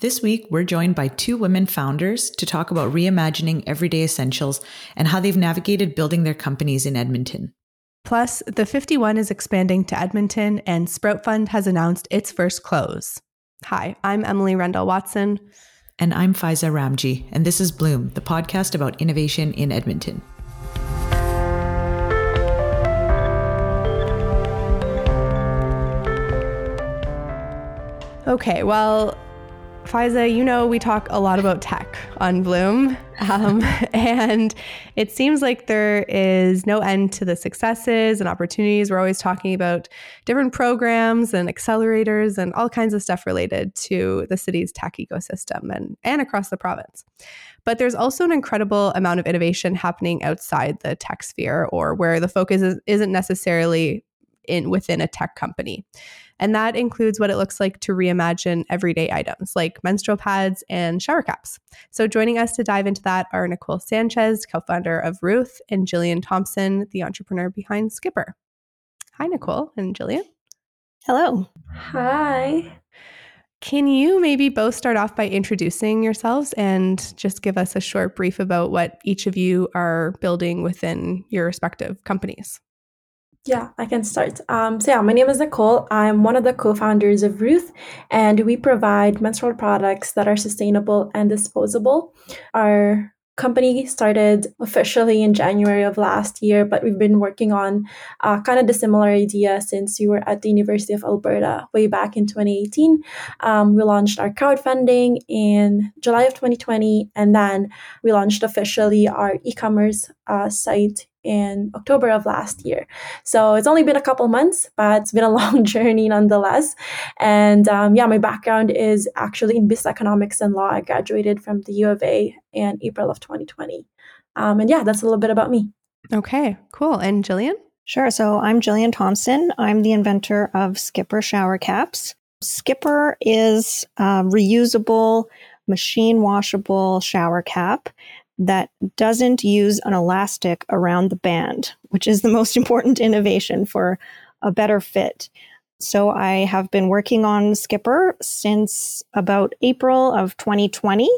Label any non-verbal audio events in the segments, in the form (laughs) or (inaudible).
This week, we're joined by two women founders to talk about reimagining everyday essentials and how they've navigated building their companies in Edmonton. Plus, The51 is expanding to Edmonton, and Sprout Fund has announced its first close. Hi, I'm Emily Rendell Watson. And I'm Faiza Ramji, and this is Bloom, the podcast about innovation in Edmonton. Okay, well, Faiza, you know we talk a lot about tech on Bloom, um, (laughs) and it seems like there is no end to the successes and opportunities. We're always talking about different programs and accelerators and all kinds of stuff related to the city's tech ecosystem and, and across the province. But there's also an incredible amount of innovation happening outside the tech sphere or where the focus is, isn't necessarily in within a tech company. And that includes what it looks like to reimagine everyday items like menstrual pads and shower caps. So, joining us to dive into that are Nicole Sanchez, co founder of Ruth, and Gillian Thomson, the entrepreneur behind Skipper. Hi, Nicole and Gillian. Hello. Hi. Can you maybe both start off by introducing yourselves and just give us a short brief about what each of you are building within your respective companies? Yeah, I can start. Um, so, yeah, my name is Nicole. I'm one of the co founders of Ruth, and we provide menstrual products that are sustainable and disposable. Our company started officially in January of last year, but we've been working on uh, kind of the similar idea since we were at the University of Alberta way back in 2018. Um, we launched our crowdfunding in July of 2020, and then we launched officially our e commerce uh, site in October of last year. So it's only been a couple months, but it's been a (laughs) long journey nonetheless. And um, yeah, my background is actually in business economics and law. I graduated from the U of A in April of 2020. Um, and yeah, that's a little bit about me. Okay, cool. And Gillian? Sure. So I'm Gillian Thomson. I'm the inventor of Skipper shower caps. Skipper is a reusable, machine washable shower cap that doesn't use an elastic around the band, which is the (laughs) most important innovation for a better fit. So I have been working on Skipper since about April of 2020,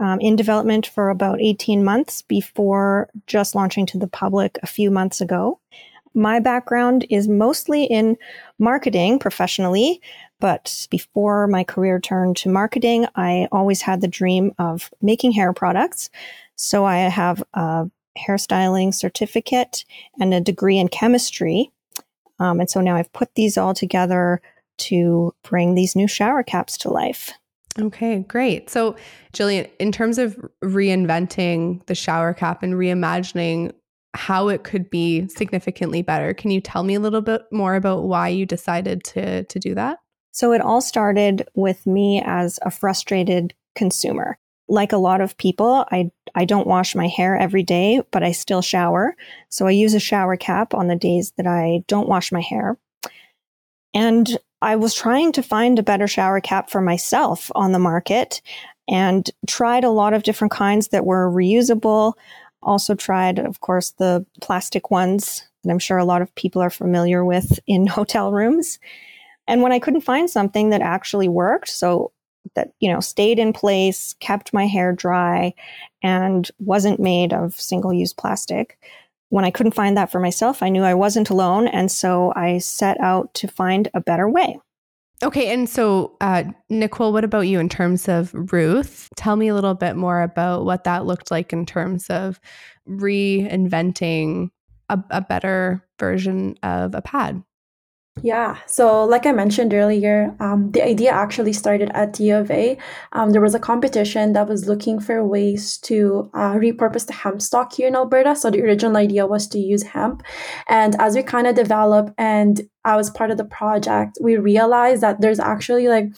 um, in development for about 18 months before just launching to the public a few months ago. My background is mostly in marketing professionally, but before my career turned to marketing, I always had the dream of making hair products. So I have a hairstyling certificate and a degree in chemistry. Um, and so now I've put these all together to bring these new shower caps to life. Okay, great. So, Jillian, in terms of reinventing the shower cap and reimagining how it could be significantly better. Can you tell me a little bit more about why you decided to to do that? So it all started with me as a frustrated consumer. Like a lot of people, I I don't wash my hair every day, but I still shower. So I use a shower cap on the days that I don't wash my hair. And I was trying to find a better shower cap for myself on the market and tried a lot of different kinds that were reusable, also tried, of course, the plastic ones that I'm sure a lot of people are familiar with in (laughs) hotel rooms. And when I couldn't find something that actually worked, so that, you know, stayed in place, kept my hair dry, and wasn't made of single use plastic, when I couldn't find that for myself, I knew I wasn't alone. And so I set out to find a better way. Okay, and so uh, Nicole, what about you in terms of Ruth? Tell me a little bit more about what that looked like in terms of reinventing a, a better version of a pad. Yeah. So, like I mentioned earlier, um, the idea actually started at U of A. Um, there was a competition that was looking for ways to uh, repurpose the hemp stock here in Alberta. So, the original idea was to use hemp. And as we kind of develop and I was part of the project, we realized that there's actually like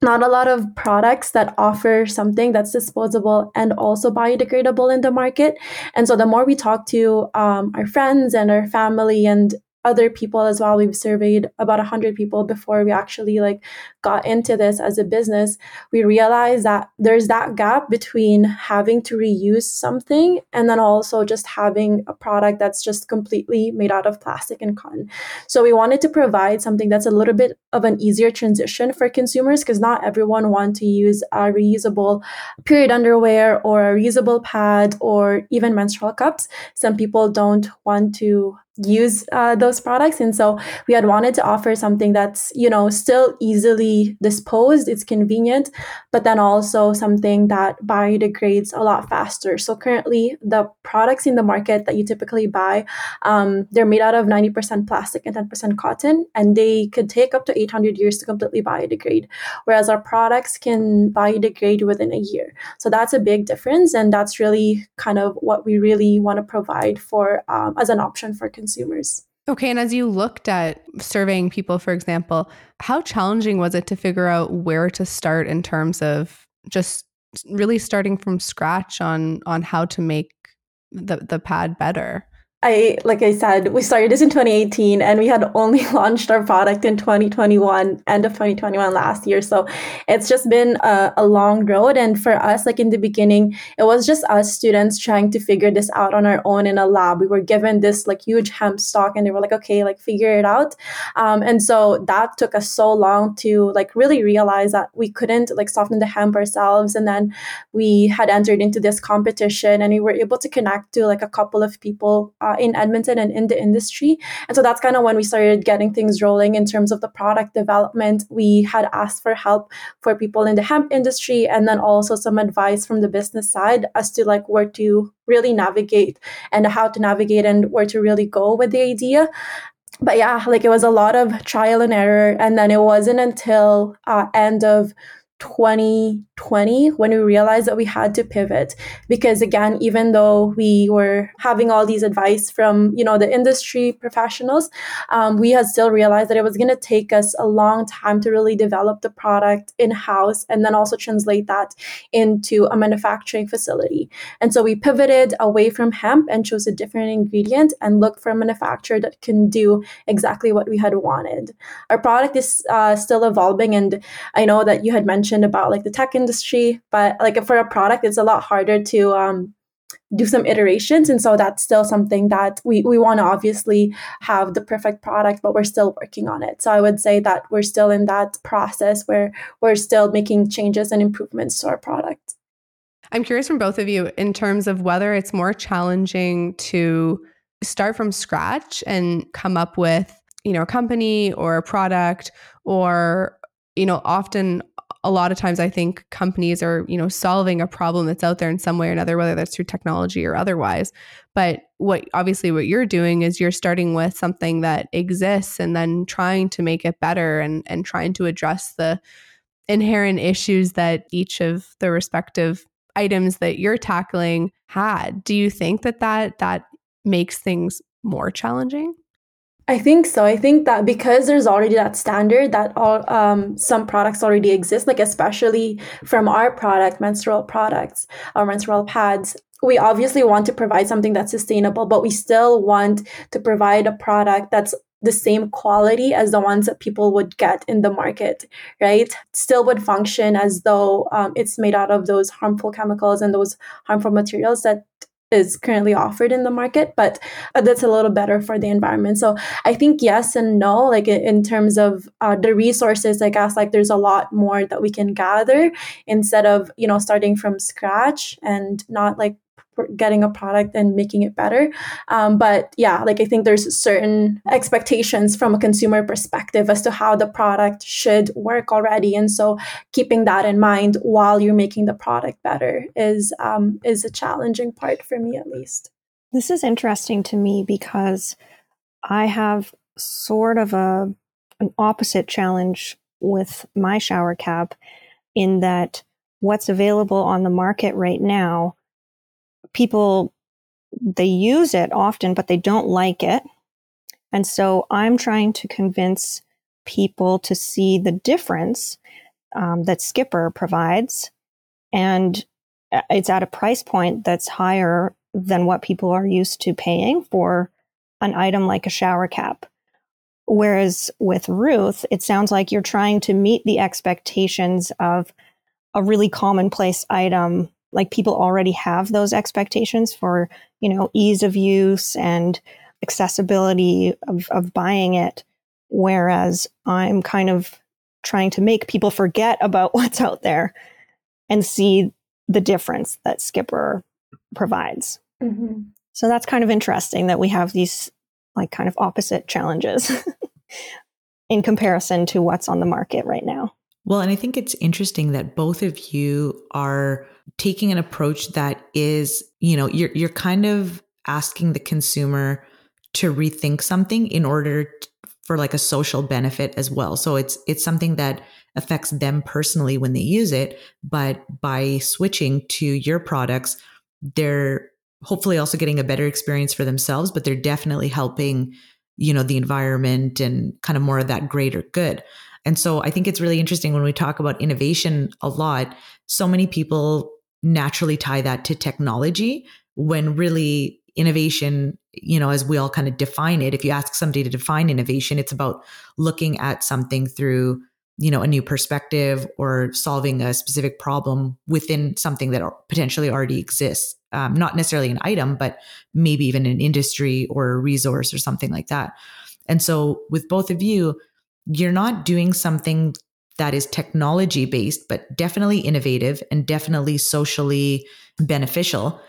not a lot of products that offer something that's disposable and also biodegradable in the market. And so the more we talk to um, our friends and our family and other people as well. We've surveyed about 100 people before we actually like got into this as a business. We realized that there's that gap between having to reuse something and then also just having a product that's just completely made out of plastic and cotton. So we wanted to provide something that's a little bit of an easier transition for consumers because not everyone want to use a reusable period underwear or a reusable pad or even menstrual cups. Some people don't want to use uh, those products. And so we had wanted to offer something that's you know still easily disposed it's convenient but then also something that biodegrades a lot faster. So currently the products in the market that you typically buy um, they're made out of 90% plastic and 10% cotton and they could take up to 800 years to completely biodegrade whereas our products can biodegrade within a year. So that's a big difference and that's really kind of what we really want to provide for um, as an option for consumers consumers. Okay. And as you looked at surveying people, for example, how challenging was it to figure out where to start in terms of just really starting from scratch on on how to make the the pad better? I like I said, we started this in 2018 and we had only (laughs) launched our product in 2021, end of 2021 last year. So it's just been a, a, long road. And for us, like in the beginning, it was just us students trying to figure this out on our own in a lab. We were given this like huge hemp stock and they were like, okay, like figure it out. Um, and so that took us so long to like really realize that we couldn't like soften the hemp ourselves. And then we had entered into this competition and we were able to connect to like a couple of people. Uh, uh, in Edmonton and in the industry. And so that's kind of when we started getting things rolling in terms of the product development. We had asked for help for people in the hemp industry and then also some advice from the business side as to like where to really navigate and how to navigate and where to really go with the idea but yeah, like it was a lot of trial and error. And then it wasn't until uh, end of 2020 when we realized that we had to pivot. Because again even though we were having all these advice from you know the industry professionals um, we had still realized that it was going to take us a long time to really develop the product in house and then also translate that into a manufacturing facility. And so we pivoted away from hemp and chose a different ingredient and looked for a manufacturer that can do exactly what we had wanted. Our product is uh, still evolving and i know that you had mentioned mentioned about like the tech industry, but like for a product, it's a lot harder to um, do some iterations. And so that's still something that we, we want to obviously have the perfect product, but we're still working on it. So I would say that we're still in that process where we're still making changes and improvements to our product. I'm curious from both of you in terms of whether it's more challenging to start from scratch and come up with, you know, a company or a product or you know often a lot of times I think companies are, you know, solving a problem that's out there in some way or another, whether that's through technology or otherwise. But what obviously what you're doing is you're starting with something that exists and then trying to make it better and and trying to address the inherent issues that each of the respective items that you're tackling had. Do you think that that that makes things more challenging? I think so. I think that because there's already that standard that all um, some products already exist, like especially from our product, menstrual products or menstrual pads, we obviously want to provide something that's sustainable, but we still want to provide a product that's the same quality as the ones that people would get in the market, right? Still would function as though um, it's made out of those harmful chemicals and those harmful materials that is currently offered in the market, but that's a little better for the environment. So I think yes and no, like in terms of uh, the resources, I guess like there's a lot more that we can gather instead of, you know, starting from scratch and not like getting a product and making it better. Um, but yeah, like I think there's certain expectations from a consumer perspective as to how the product should work already, and so keeping that in mind while you're making the product better is um, is a challenging part for me at least. This is interesting to me because I have sort of a an opposite challenge with my shower cap in that what's available on the market right now people they use it often, but they don't like it. And so I'm trying to convince people to see the difference um, that Skipper provides. And uh, it's at a price point that's higher than what people are used to paying for an item like a shower cap. Whereas with Ruth, it sounds like you're trying to meet the expectations of a really commonplace item. Like people already have those expectations for, you know, ease of use and accessibility of, of buying it. Whereas I'm kind of trying to make people forget about (laughs) what's out there and see the difference that Skipper provides. Mm-hmm. So that's kind of interesting that we have these like kind of opposite challenges (laughs) in comparison to what's on the market right now. Well, and I think it's interesting that both of you are taking an approach that is, you know, you're you're kind of asking the consumer to rethink something in order for like a social benefit as well. So it's it's something that affects them personally when they use it, but by switching to your products, they're hopefully also getting a better experience for themselves, but they're definitely helping, you know, the environment and kind of more of that greater good. And so I think it's really interesting when we talk about innovation a lot, so many people naturally tie that to technology when really innovation, you know, as we all kind of define it, if you ask somebody to define innovation, it's about looking at something through you know a new perspective or solving a specific problem within something that potentially already exists um, not necessarily an item, but maybe even an industry or a resource or something like that. And so with both of you, you're not doing something that is technology based, but definitely innovative and definitely socially beneficial.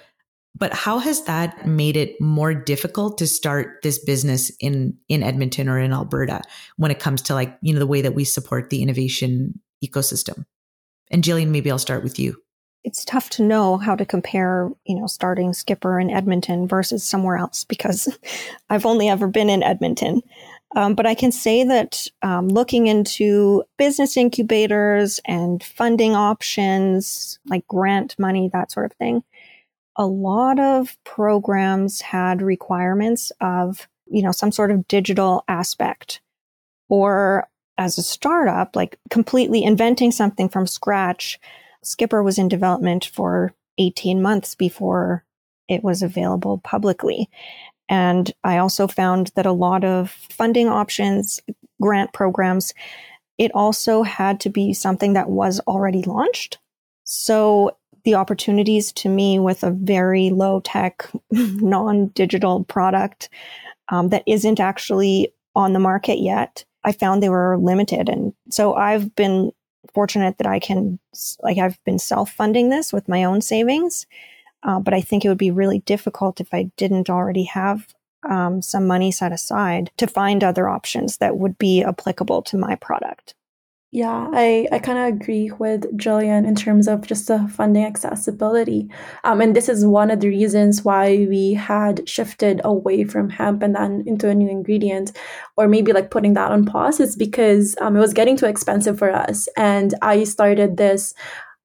But how has that made it more difficult to start this business in in Edmonton or in Alberta when it comes to like, you know, the way that we support the innovation ecosystem? And Gillian, maybe I'll start with you it's tough to know how to compare, you know, starting skipper in Edmonton versus somewhere else because (laughs) I've only ever been in Edmonton. Um, but I can say that um, looking into business incubators and funding options like grant money, that sort of thing, a lot of programs had requirements of, you know, some sort of digital aspect or as a startup, like completely inventing something from scratch Skipper was in development for 18 months before it was available publicly. And I also found that a lot of funding options, grant programs, it also had to be something that was already launched. So the opportunities to me with a very low tech, (laughs) non digital product um, that isn't actually on the market yet, I found they were limited. And so I've been fortunate that I can, like, I've been self funding this with my own savings. Uh, but I think it would be really difficult if I didn't already have um, some money set aside to find other options that would be applicable to my product. Yeah, I, I kind of agree with Gillian in terms of just the funding accessibility. Um, and this is one of the reasons why we had shifted away from hemp and then into a new ingredient, or maybe like putting that on pause, is because um, it was getting too expensive for us. And I started this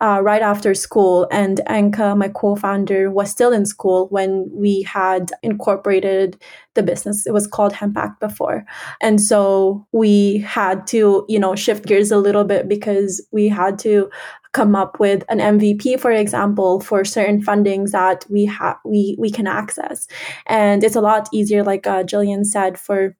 uh, right after school. And Anka, my co founder, was still in school when we had incorporated the business. It was called Hempact before. And so we had to, you know, shift gears a little bit because we had to come up with an MVP, for example, for certain fundings that we have we we can access. And it's a lot easier, like uh, Gillian said, for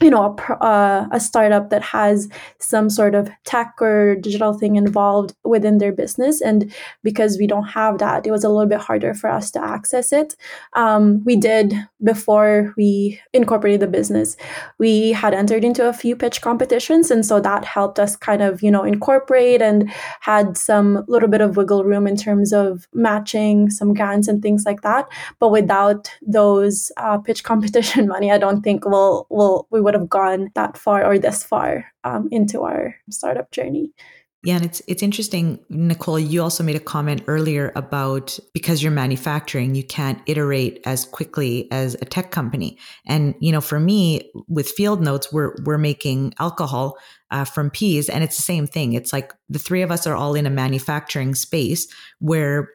you know a, uh, a startup that has some sort of tech or digital thing involved within their business. And because we don't have that it was a little bit harder for us to access it. Um, we did before we incorporated the business. We had entered into a few pitch competitions and so that helped us kind of you know incorporate and had some little bit of wiggle room in terms of matching some grants and things like that. But without those uh, pitch competition (laughs) money i don't think we'll, we'll we would have gone that far or this far um, into our startup journey. Yeah, and it's it's interesting, Nicole. You also made a comment earlier about because you're manufacturing, you can't iterate as quickly as a tech company. And you know, for me, with Field Notes, we're we're making alcohol uh, from peas, and it's the same thing. It's like the three of us are all in a manufacturing space where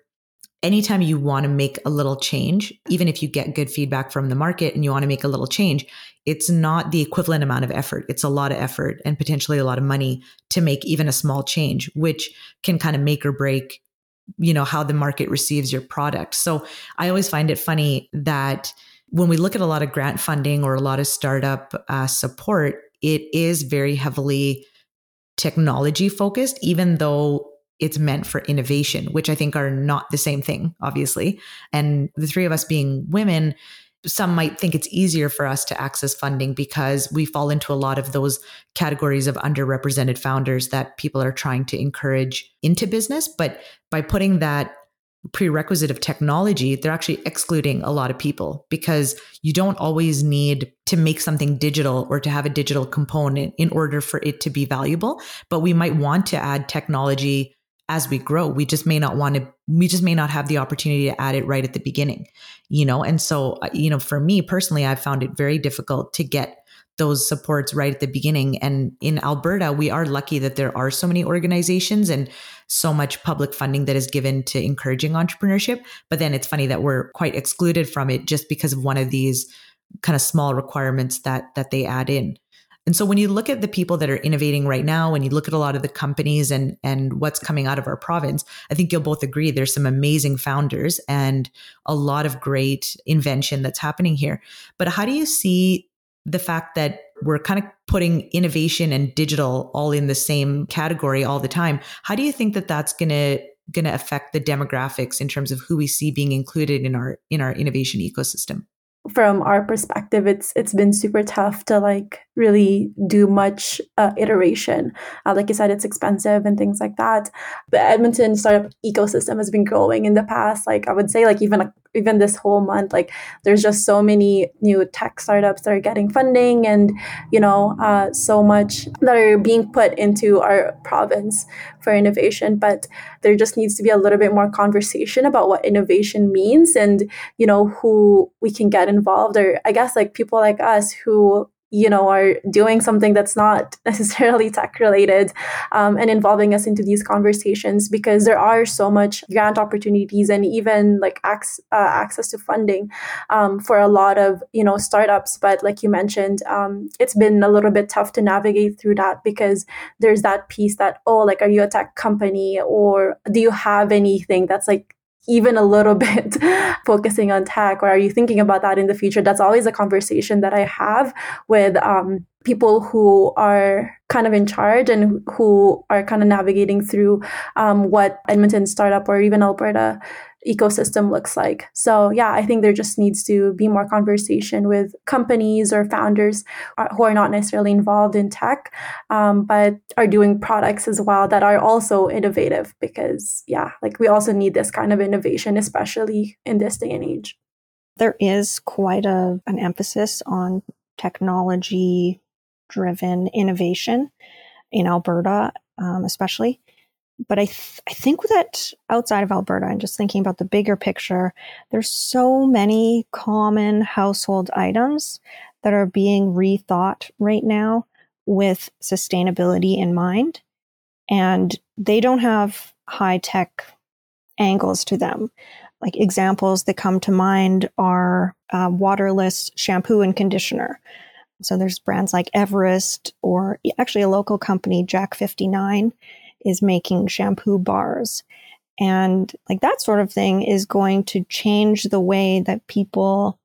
anytime you want to make a little change, even if you get good feedback from the market and you want to make a little change, it's not the equivalent amount of effort. It's a lot of effort and potentially a lot of money to make even a small change, which can kind of make or break, you know, how the market receives your product. So I always find it funny that when we look at a lot of grant funding or a lot of startup uh, support, it is very heavily technology focused, even though it's meant for innovation, which I think are not the same thing, obviously. And the three of us being women, some might think it's easier for us to access funding because we fall into a lot of those categories of underrepresented founders that people are trying to encourage into business. But by putting that prerequisite of technology, they're actually excluding a lot of people because you don't always need to make something digital or to have a digital component in order for it to be valuable. But we might want to add technology as we grow. We just may not want to, we just may not have the opportunity to add it right at the beginning, you know? And so, uh, you know, for me personally, I found it very difficult to get those supports right at the beginning. And in Alberta, we are lucky that there are so many organizations and so much public funding that is given to encouraging entrepreneurship. But then it's funny that we're quite excluded from it just because of one of these kind of small requirements that that they add in. And so when you look at the people that are innovating right now, when you look at a lot of the companies and and what's coming out of our province, I think you'll both agree there's some amazing founders and a lot of great invention that's happening here. But how do you see the fact that we're kind of putting innovation and digital all in the same category all the time. How do you think that that's going to going to affect the demographics in terms of who we see being included in our in our innovation ecosystem? From our perspective, it's it's been super tough to like really do much uh, iteration. Uh, like you said, it's expensive and things like that. The Edmonton startup ecosystem has been growing in the past. Like I would say, like even a even this whole month like there's just so many new tech startups that are getting funding and you know uh, so much that are being put into our province for innovation. But there just needs to be a little bit more conversation about what innovation means and you know who we can get involved or i guess like people like us who you know are doing something that's not (laughs) necessarily tech related um, and involving us into these conversations because there are so much grant opportunities and even like ac- uh, access to funding um, for a lot of you know startups. But like you mentioned um, it's been a little bit tough to navigate through that because there's that piece that oh like are you a tech company or do you have anything that's like even a little (laughs) bit focusing on tech or are you thinking about that in the future? That's always a conversation that i have with um, people who are kind of in charge and who are kind of navigating through um, what edmonton startup or even alberta ecosystem looks like. So, yeah, I think there just needs to be more conversation with companies or founders uh, who are not necessarily involved in tech, um, but are doing products as well that are also innovative because, yeah, like we also need this kind of innovation, especially in this day and age. There is quite a, an emphasis on technology driven innovation in Alberta, um, especially but I, th- I think that outside of Alberta and just thinking about the bigger picture, there's so many common household items that are being rethought right now with sustainability in mind. And they don't have high tech angles to them. Like examples that come to mind are uh, waterless shampoo and conditioner. So there's brands like Everest or actually a local company, Jack 59 is making shampoo bars. And like that sort of thing is going to change the way that people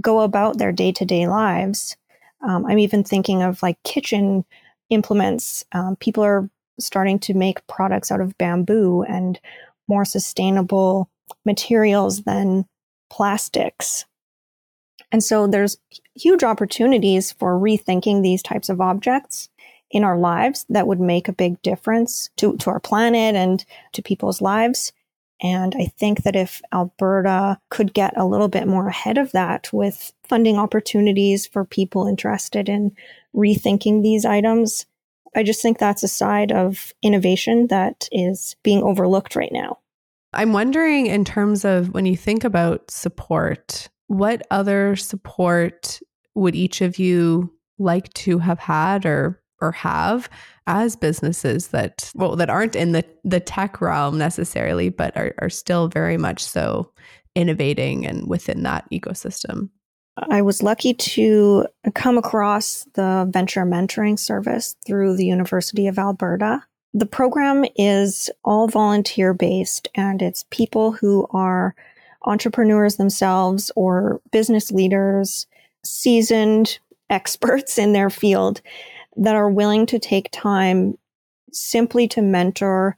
go about their day to day lives. Um, I'm even thinking of like kitchen implements. Um, people are starting to make products out of bamboo and more sustainable materials than plastics. And so there's huge opportunities for rethinking these types of objects in our lives that would make a big difference to, to our planet and to people's lives. And I think that if Alberta could get a little bit more ahead of that with funding opportunities for people interested in rethinking these items, I just think that's a side of innovation that is being overlooked right now. I'm wondering, in terms of when you think about support, what other support would each of you like to have had or or have as businesses that well that aren't in the the tech realm necessarily but are, are still very much so innovating and within that ecosystem. I was lucky to come across the venture mentoring service through the university of alberta. The program is all volunteer based and it's people who are entrepreneurs themselves or business leaders, seasoned (laughs) experts in their field that are willing to take time simply to mentor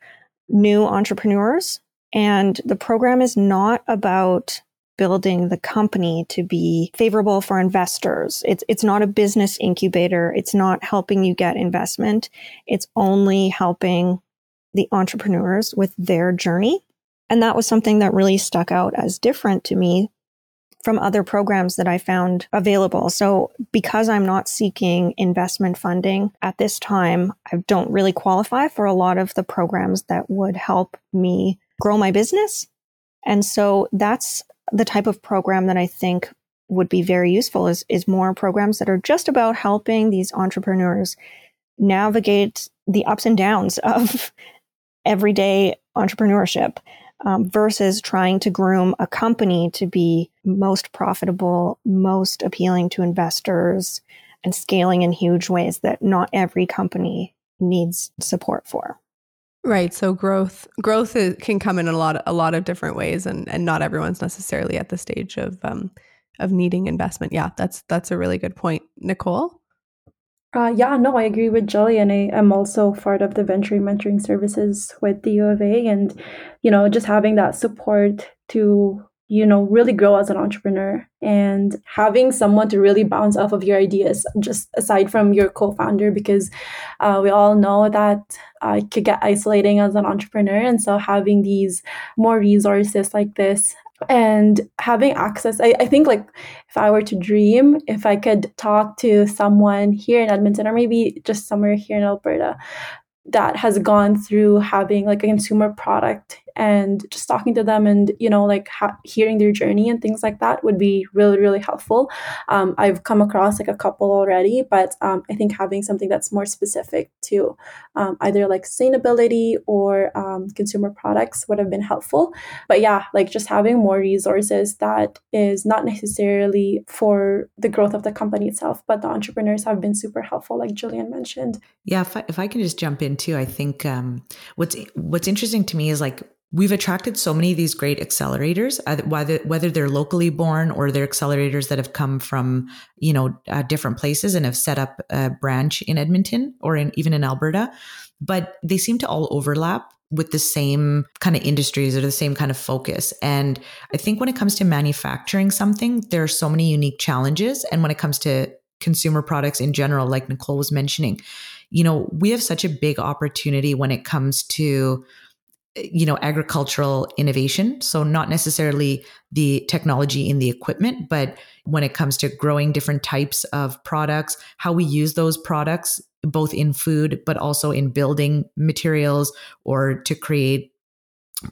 new entrepreneurs. And the program is not about building the company to be favorable for investors. It's, it's not a business incubator. It's not helping you get investment. It's only helping the entrepreneurs with their journey. And that was something that really stuck out as different to me from other programs that I found available. So because I'm not seeking investment funding at this time, I don't really qualify for a lot of the programs that would help me grow my business. And so that's the type of program that I think would be very useful is, is more programs that are just about helping these entrepreneurs navigate the ups and downs of (laughs) everyday entrepreneurship um, versus trying to groom a company to be most profitable, most appealing to investors, and scaling in huge ways that not every company needs support for. Right. So growth growth is, can come in a lot of, a lot of different ways, and and not everyone's necessarily at the stage of um, of needing investment. Yeah, that's that's a really good point, Nicole. Uh, yeah, no, I agree with Gillian. I am also part of the venture mentoring services with the U of A, and you know, just having that support to you know really grow as an entrepreneur and having someone to really bounce off of your ideas just aside from your co-founder because uh, we all know that uh, it could get isolating as an entrepreneur and so having these more resources like this and having access I, I think like if i were to dream if i could talk to someone here in edmonton or maybe just somewhere here in alberta that has gone through having like a consumer product and just talking to them and you know like ha- hearing their journey and things like that would be really really helpful. Um, i've come across like a couple already but um, i think having something that's more specific to um, either like sustainability or um, consumer products would have been helpful. But yeah like just having more resources that is not necessarily for the growth of the company itself but the entrepreneurs have been super helpful like julian mentioned. Yeah if I, if I can just jump in too i think um, what's what's interesting to me is like We've attracted so many of these great accelerators, whether whether they're locally born or they're accelerators that have come from you know uh, different places and have set up a branch in Edmonton or in even in Alberta, but they seem to all overlap with the same kind of industries or the same kind of focus. And I think when it comes to manufacturing something, there are so many unique challenges, and when it comes to consumer products in general, like Nicole was mentioning, you know, we have such a big opportunity when it comes to Eh, you know agricultural innovation. So not necessarily the technology in the equipment but when it comes to growing different types of products how we use those products both in food but also in building materials or to create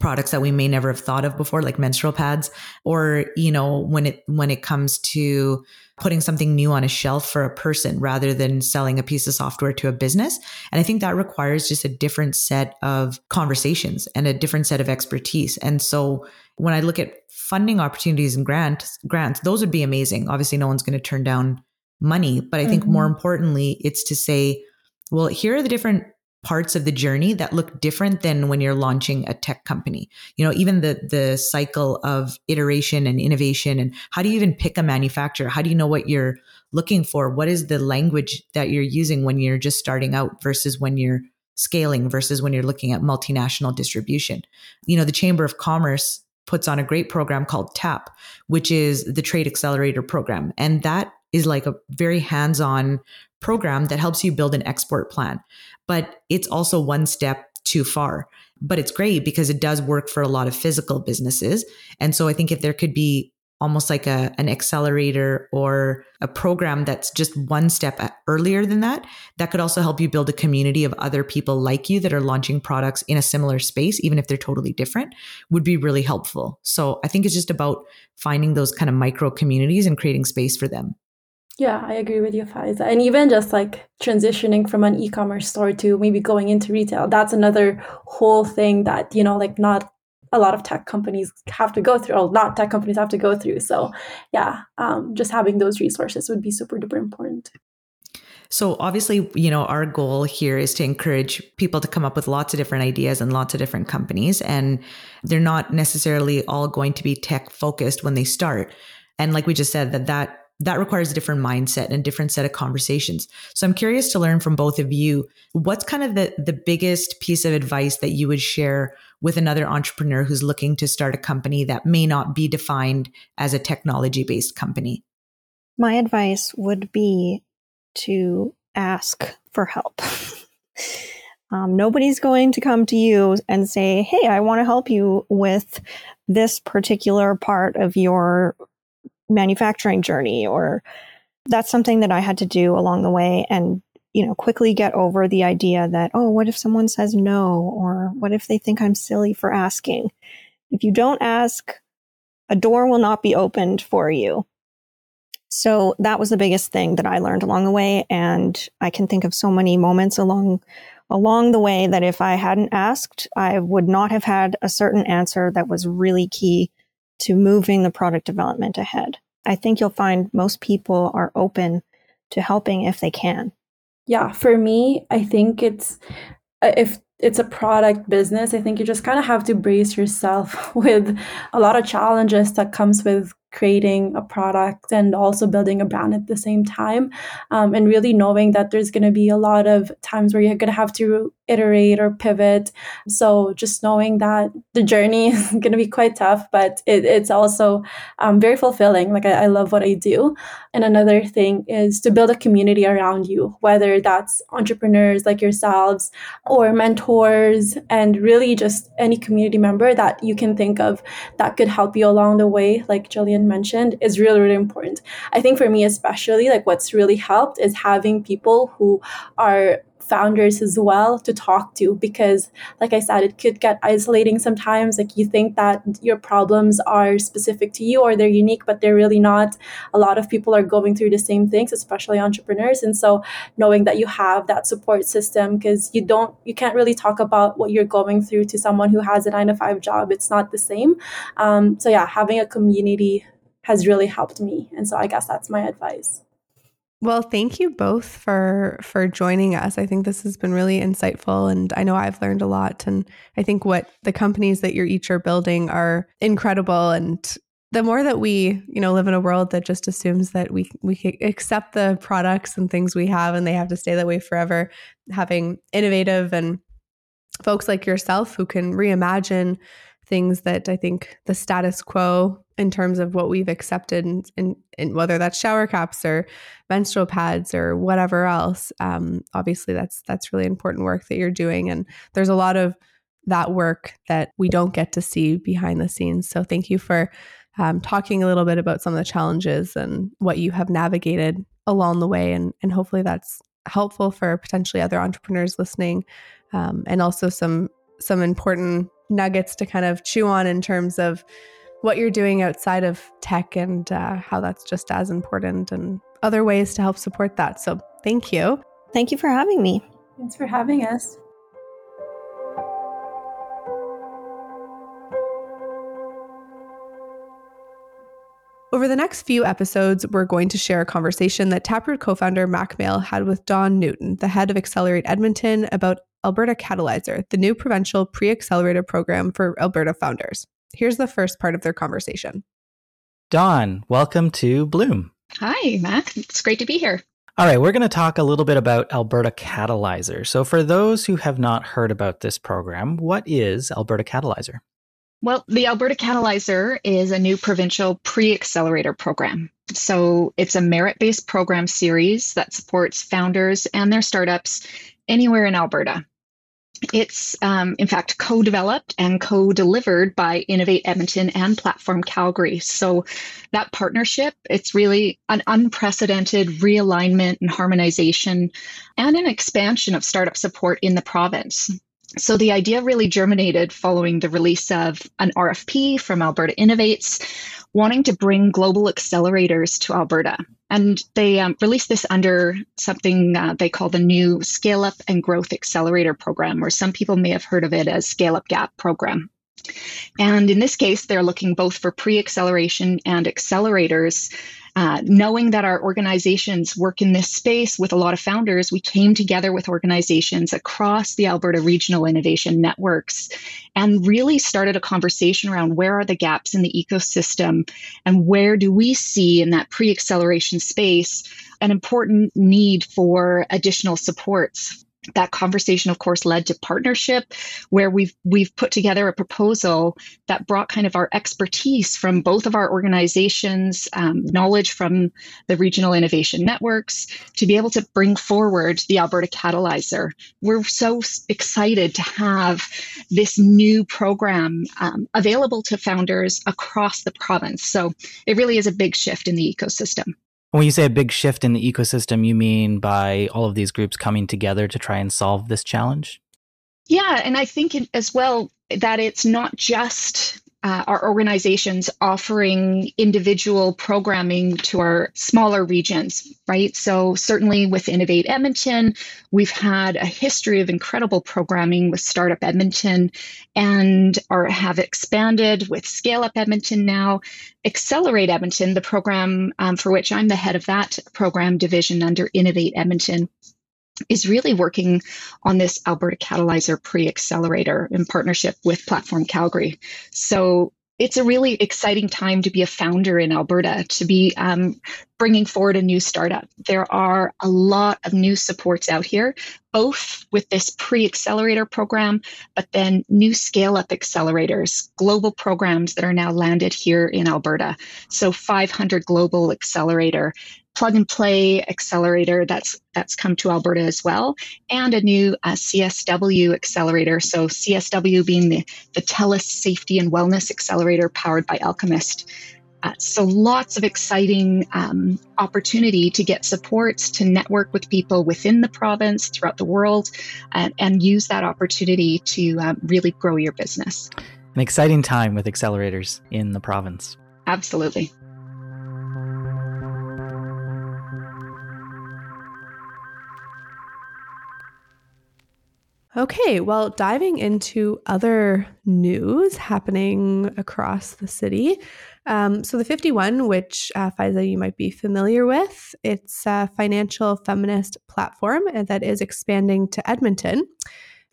products that we may never have thought of before like menstrual pads or you know when it when it comes to putting something new on a shelf for a person rather than selling a piece of software to a business. And i think that requires just a different set of conversations and a different set of expertise. And so when i look at funding opportunities and grants grants those would be amazing. Obviously no one's going to turn down money but i think mm-hmm. more importantly it's to say well here are the different parts of the journey that look different than when you're launching a tech company. You know, even the the cycle of iteration and innovation and how do you even pick a manufacturer? How do you know what you're looking for? What is the language that you're using when you're just starting out versus when you're scaling versus when you're looking at multinational distribution? You know, the Chamber of Commerce puts on a great program called TAP, which is the Trade Accelerator program. And that is like a very hands-on program that helps you build an export plan. But it's also one step too far. But it's great because it does work for a lot of physical businesses. And so I think if there could be almost like a, an accelerator or a program that's just one step uh, earlier than that, that could also help you build a community of other people like you that are launching products in a similar space, even if they're totally different, would be really helpful. So I think it's just about finding those kind of micro communities and creating space for them. Yeah, I agree with you, Faiza. And even just like transitioning from an e-commerce store to maybe going into retail, that's another whole thing that, you know, like not a lot of tech companies have to go through, or not tech companies have to go through. So yeah, um, just having those resources would be super duper important. So obviously, you know, our goal here is to encourage people to come up with lots of different ideas and lots of different companies. And they're not necessarily all going to be tech focused when they start. And like we just said, that that that requires a different mindset and a different set of conversations. So I'm curious to learn from both of you. What's kind of the, the biggest piece of advice that you would share with another entrepreneur who's looking to start a company that may not be defined as a technology based company? My advice would be to ask for help. (laughs) um, nobody's going to come to you and say, Hey, I want to help you with this particular part of your manufacturing journey or that's something that I had to do along the way and you know quickly get over the idea that oh what if someone says no? Or what if they think I'm silly for asking? If you don't ask a door will not be opened for you. So that was the biggest thing that I learned along the way and I can think of so many moments along along the way that if I hadn't asked I would not have had a certain answer that was really key to moving the product development ahead. I think you'll find most people are open to helping if they can. Yeah, for me, I think it's uh, if it's a product business, I think you just kind of have to brace yourself (laughs) with a lot of challenges that comes with creating a product and also building a brand at the same time um, and really knowing that there's going to be a lot of times where you're going to have to iterate or pivot. So just knowing that the journey (laughs) is going to be quite tough but it, it's also um, very fulfilling. Like I, I love what i do. And another thing is to build a community around you whether that's entrepreneurs like yourselves or mentors and really just any community member that you can think of that could help you along the way like gillian mentioned is really really important. I think for me especially like what's really helped is having people who are founders as well to talk to because like i said it could get isolating sometimes. Like you think that your problems are specific to you or they're unique but they're really not. A lot of people are going through the same things especially entrepreneurs. And so knowing that you have that support system because you don't you can't really talk about what you're going through to someone who has a nine to five job. It's not the same. Um, so yeah having a community has really helped me. And so I guess that's my advice. Well, thank you both for for joining us. I think this has been really insightful and I know I've learned a lot and I think what the companies that you're each are building are incredible and the more that we, you know, live in a world that just assumes that we we accept the products and things we have and they have to stay that way forever, having innovative and folks like yourself who can reimagine things that I think the status quo in terms of what we've accepted and, whether that's shower caps or menstrual pads or whatever else um, obviously that's that's really important work that you're doing. And there's a lot of that work that we don't get to see behind the scenes. So thank you for um, talking a little bit about some of the challenges and what you have navigated along the way. And, and hopefully that's helpful for potentially other entrepreneurs listening um, and also some some important nuggets to kind of chew on in terms of what you're doing outside of tech and uh, how that's just as important and other ways to help support that. So thank you. Thank you for having me. Thanks for having us. Over the next few episodes, we're going to share a conversation that Taproot co founder Mack Male had with Don Newton, the head of Accelerate Edmonton, about Alberta Catalyzer, the new provincial pre accelerator program for Alberta founders. Here's the first part of their conversation. Don, welcome to Bloom. Hi, Mack. It's great to be here. All right, we're going to talk a little bit about Alberta Catalyzer. So, for those who have not heard about this program, what is Alberta Catalyzer? Well, the Alberta Catalyzer is a new provincial pre accelerator program. So, it's a merit based program series that supports founders and their startups anywhere in Alberta. It's, um, in fact, co developed and co delivered by Innovate Edmonton and Platform Calgary. So, that partnership, it's really an unprecedented realignment and harmonization and an expansion of startup support in the province. So, the idea really germinated following the release of an RFP from Alberta Innovates wanting to bring global accelerators to Alberta. And they um, released this under something uh, they call the new Scale Up and Growth Accelerator Program, or some people may have heard of it as Scale Up Gap Program. And in this case, they're looking both for pre acceleration and accelerators uh, knowing that our organizations work in this space with a lot of founders, we came together with organizations across the Alberta Regional Innovation Networks and really started a conversation around where are the gaps in the ecosystem and where do we see in that pre acceleration space an important need for additional supports that conversation of course led to partnership where we've we've put together a proposal that brought kind of our expertise from both of our organizations um, knowledge from the regional innovation networks to be able to bring forward the alberta catalyzer. We're so excited to have this new program um, available to founders across the province. So it really is a big shift in the ecosystem when you say a big shift in the ecosystem, you mean by all of these groups coming together to try and solve this challenge? Yeah, and I think as well that it's not just uh, our organizations offering individual programming to our smaller regions, right? So, certainly with Innovate Edmonton, we've had a history of incredible programming with Startup Edmonton and are, have expanded with Scale Up Edmonton now. Accelerate Edmonton, the program um, for which I'm the head of that program division under Innovate Edmonton, is really working on this Alberta Catalyzer pre accelerator in partnership with Platform Calgary. So it's a really exciting time to be a founder in Alberta, to be um, bringing forward a new startup. There are a lot of new supports out here, both with this pre accelerator program, but then new scale up accelerators, global programs that are now landed here in Alberta. So 500 Global Accelerator, plug and play accelerator that's that's come to Alberta as well, and a new uh, CSW accelerator. So CSW being the the TELUS Safety and Wellness Accelerator powered by Alchemist. Uh, so lots of exciting um, opportunity to get supports to network with people within the province throughout the world uh, and use that opportunity to um, really grow your business an exciting time with accelerators in the province absolutely Okay, well, diving into other news happening across the city. Um, so, the 51, which uh, Faiza, you might be familiar with, it's a financial feminist platform that is expanding to Edmonton.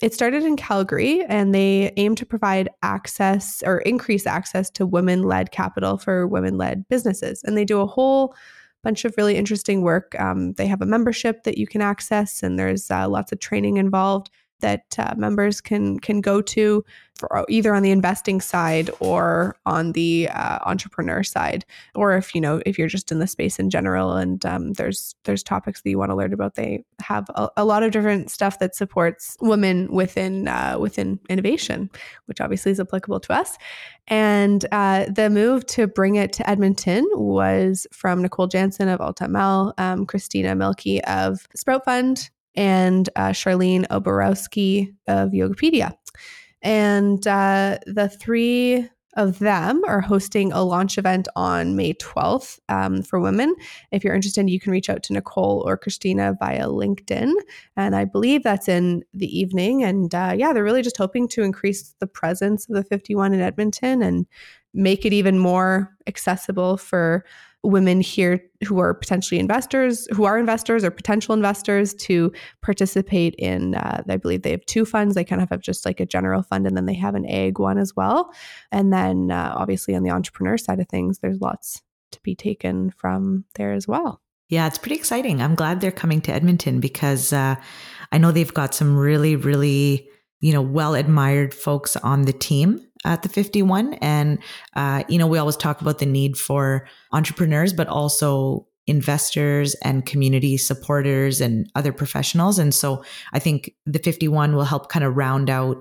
It started in Calgary and they aim to provide access or increase access to women led capital for women led businesses. And they do a whole bunch of really interesting work. Um, they have a membership that you can access, and there's uh, lots of training involved that uh, members can can go to for uh, either on the investing side or on the uh, entrepreneur side or if you know if you're just in the space in general and um, there's there's topics that you want to learn about they have a, a, lot of different stuff that supports women within uh, within innovation which obviously is applicable to us. And uh, the move to bring it to edmonton was from nicole Janssen of alta um, christina Milkey of sprout fund and uh, Charlene Oborowski of Yogapedia. And uh, the three of them are hosting a launch event on May 12th um, for women. If you're interested, you can reach out to Nicole or Christina via LinkedIn. And I believe that's in the evening. And uh, yeah, they're really just hoping to increase the presence of the 51 in Edmonton and make it even more accessible for women here who are potentially investors, who are investors or potential investors to participate in. Uh, I believe they have two funds. They kind of have just like a general fund and then they have an egg one as well. And then uh, obviously on the entrepreneur side of things, there's lots to be taken from there as well. Yeah, it's pretty exciting. I'm glad they're coming to Edmonton because uh, I know they've got some really, really, you know, well admired folks on the team at the 51. And, uh, you know, we always talk about the need for entrepreneurs, but also investors and community supporters and other professionals. And so I think the 51 will help kind of round out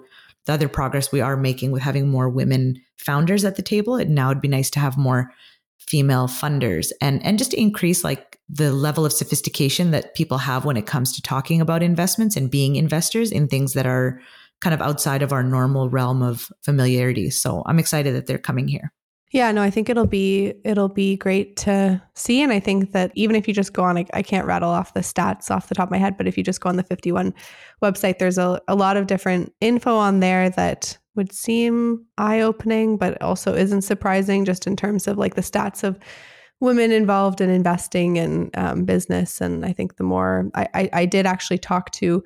the other progress we are making with having more women founders at the table. And now it'd be nice to have more female funders and and just to increase like the level of sophistication that people have when it comes to talking about investments and being investors in things that are kind of outside of our normal realm of familiarity. So I'm excited that they're coming here. Yeah, no, I think it'll be it'll be great to see, and I think that even if you just go on, I, I, can't rattle off the stats off the top of my head, but if you just go on the 51 website, there's a, a lot of different info on there that would seem eye opening, but also isn't surprising just in terms of like the stats of women involved in investing and um, business. And I think the more I, I, I did actually talk to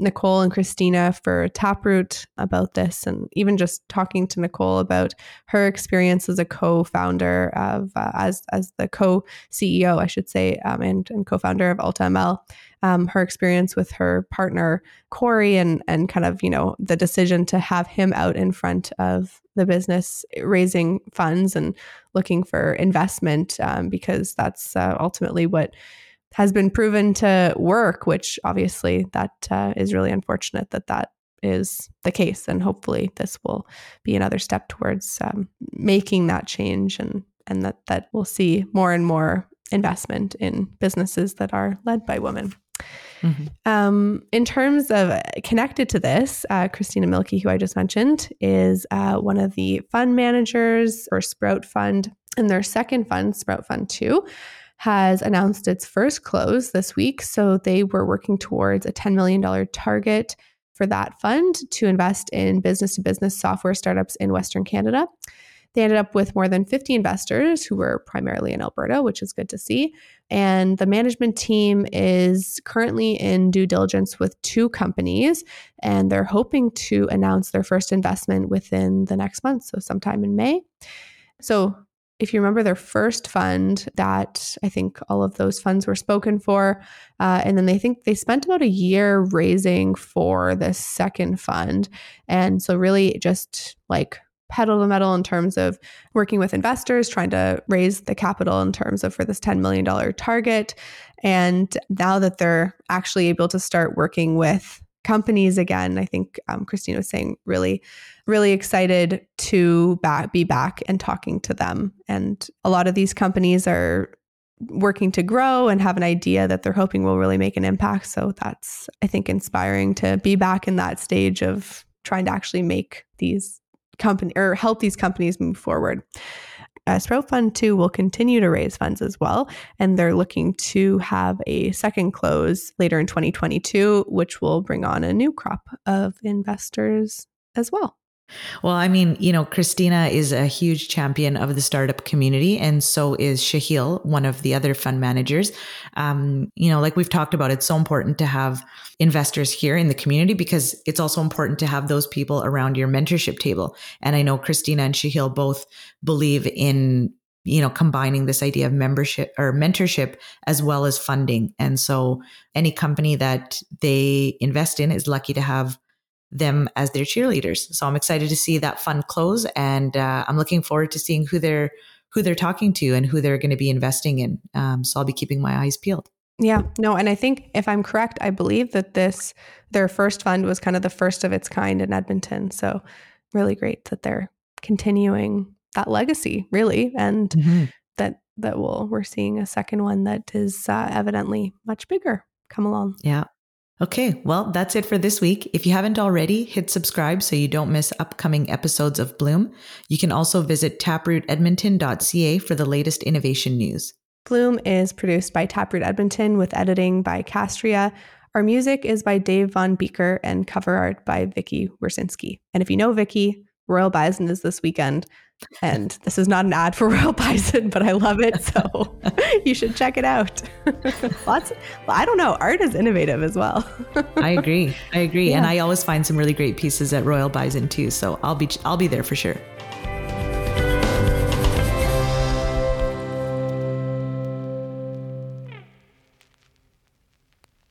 Nicole and Christina for Taproot about this, and even just talking to Nicole about her experience as a co-founder of uh, as as the co-CEO, I should say, um, and and co-founder of AltaML. Um, her experience with her partner Cory, and and kind of you know the decision to have him out in front of the business, raising funds and looking for investment, um, because that's uh, ultimately what has been proven to work, which obviously that uh, is really unfortunate that that is the case. And hopefully this will be another step towards um, making that change and, and that, that we'll see more and more investment in businesses that are led by women. Mm-hmm. Um, in terms of connected to this, uh, Christina Milkey, who I just mentioned, is uh, one of the fund managers for Sprout Fund. And their second fund, Sprout Fund 2, has announced its first close this week. So they were working towards a $10 million target for that fund to invest in business to business software startups in Western Canada. They ended up with more than 50 investors who were primarily in Alberta, which is good to see. And the management team is currently in due diligence with two companies, and they're hoping to announce their first investment within the next month, so sometime in May. So if you remember their first fund, that I think all of those funds were spoken for. Uh, and then they think they spent about a year raising for the second fund. And so, really, just like pedal to metal in terms of working with investors, trying to raise the capital in terms of for this $10 million target. And now that they're actually able to start working with companies again. I think um, Christine was saying really, really excited to be back and talking to them. And a lot of these companies are working to grow and have an idea that they're hoping will really make an impact. So that's, I think, inspiring to be back in that stage of trying to actually make these company or help these companies move forward uh, Sprout Fund 2 will continue to raise funds as well. And they're looking to have a second close later in 2022, which will bring on a new crop of investors as well. Well, I mean, you know, Christina is a huge champion of the startup community, and so is Shahil, one of the other fund managers. Um, you know, like we've talked about, it's so important to have investors here in the community because it's also important to have those people around your mentorship table. And I know Christina and Shahil both believe in you know combining this idea of membership or mentorship as well as funding and so any company that they invest in is lucky to have them as their cheerleaders. So I'm excited to see that fund close, and uh, I'm looking forward to seeing who they're who they're talking to and who they're going to be investing in. Um, so I'll be keeping my eyes peeled. Yeah, no, and I think if I'm correct, I believe that this their first fund was kind of the first of its kind in Edmonton. So really great that they're continuing that legacy, really, and mm-hmm. that that will we're seeing a second one that is uh, evidently much bigger come along. Yeah, Okay, well, that's it for this week. If you haven't already, hit subscribe so you don't miss upcoming episodes of Bloom. You can also visit taprootedmonton.ca for the latest innovation news. Bloom is produced by Taproot Edmonton with editing by Castria. Our music is by Dave Von Bieker and cover art by Vicky Wersinski. And if you know Vicky, Royal Bison is this weekend. And this is not an ad for (laughs) Royal Bison, but I love it. So (laughs) you should check it out. (laughs) Lots, well, I don't know. Art is innovative as well. I agree. I agree. Yeah. And I always find some really great pieces at Royal Bison too. So I'll be, I'll be there for sure.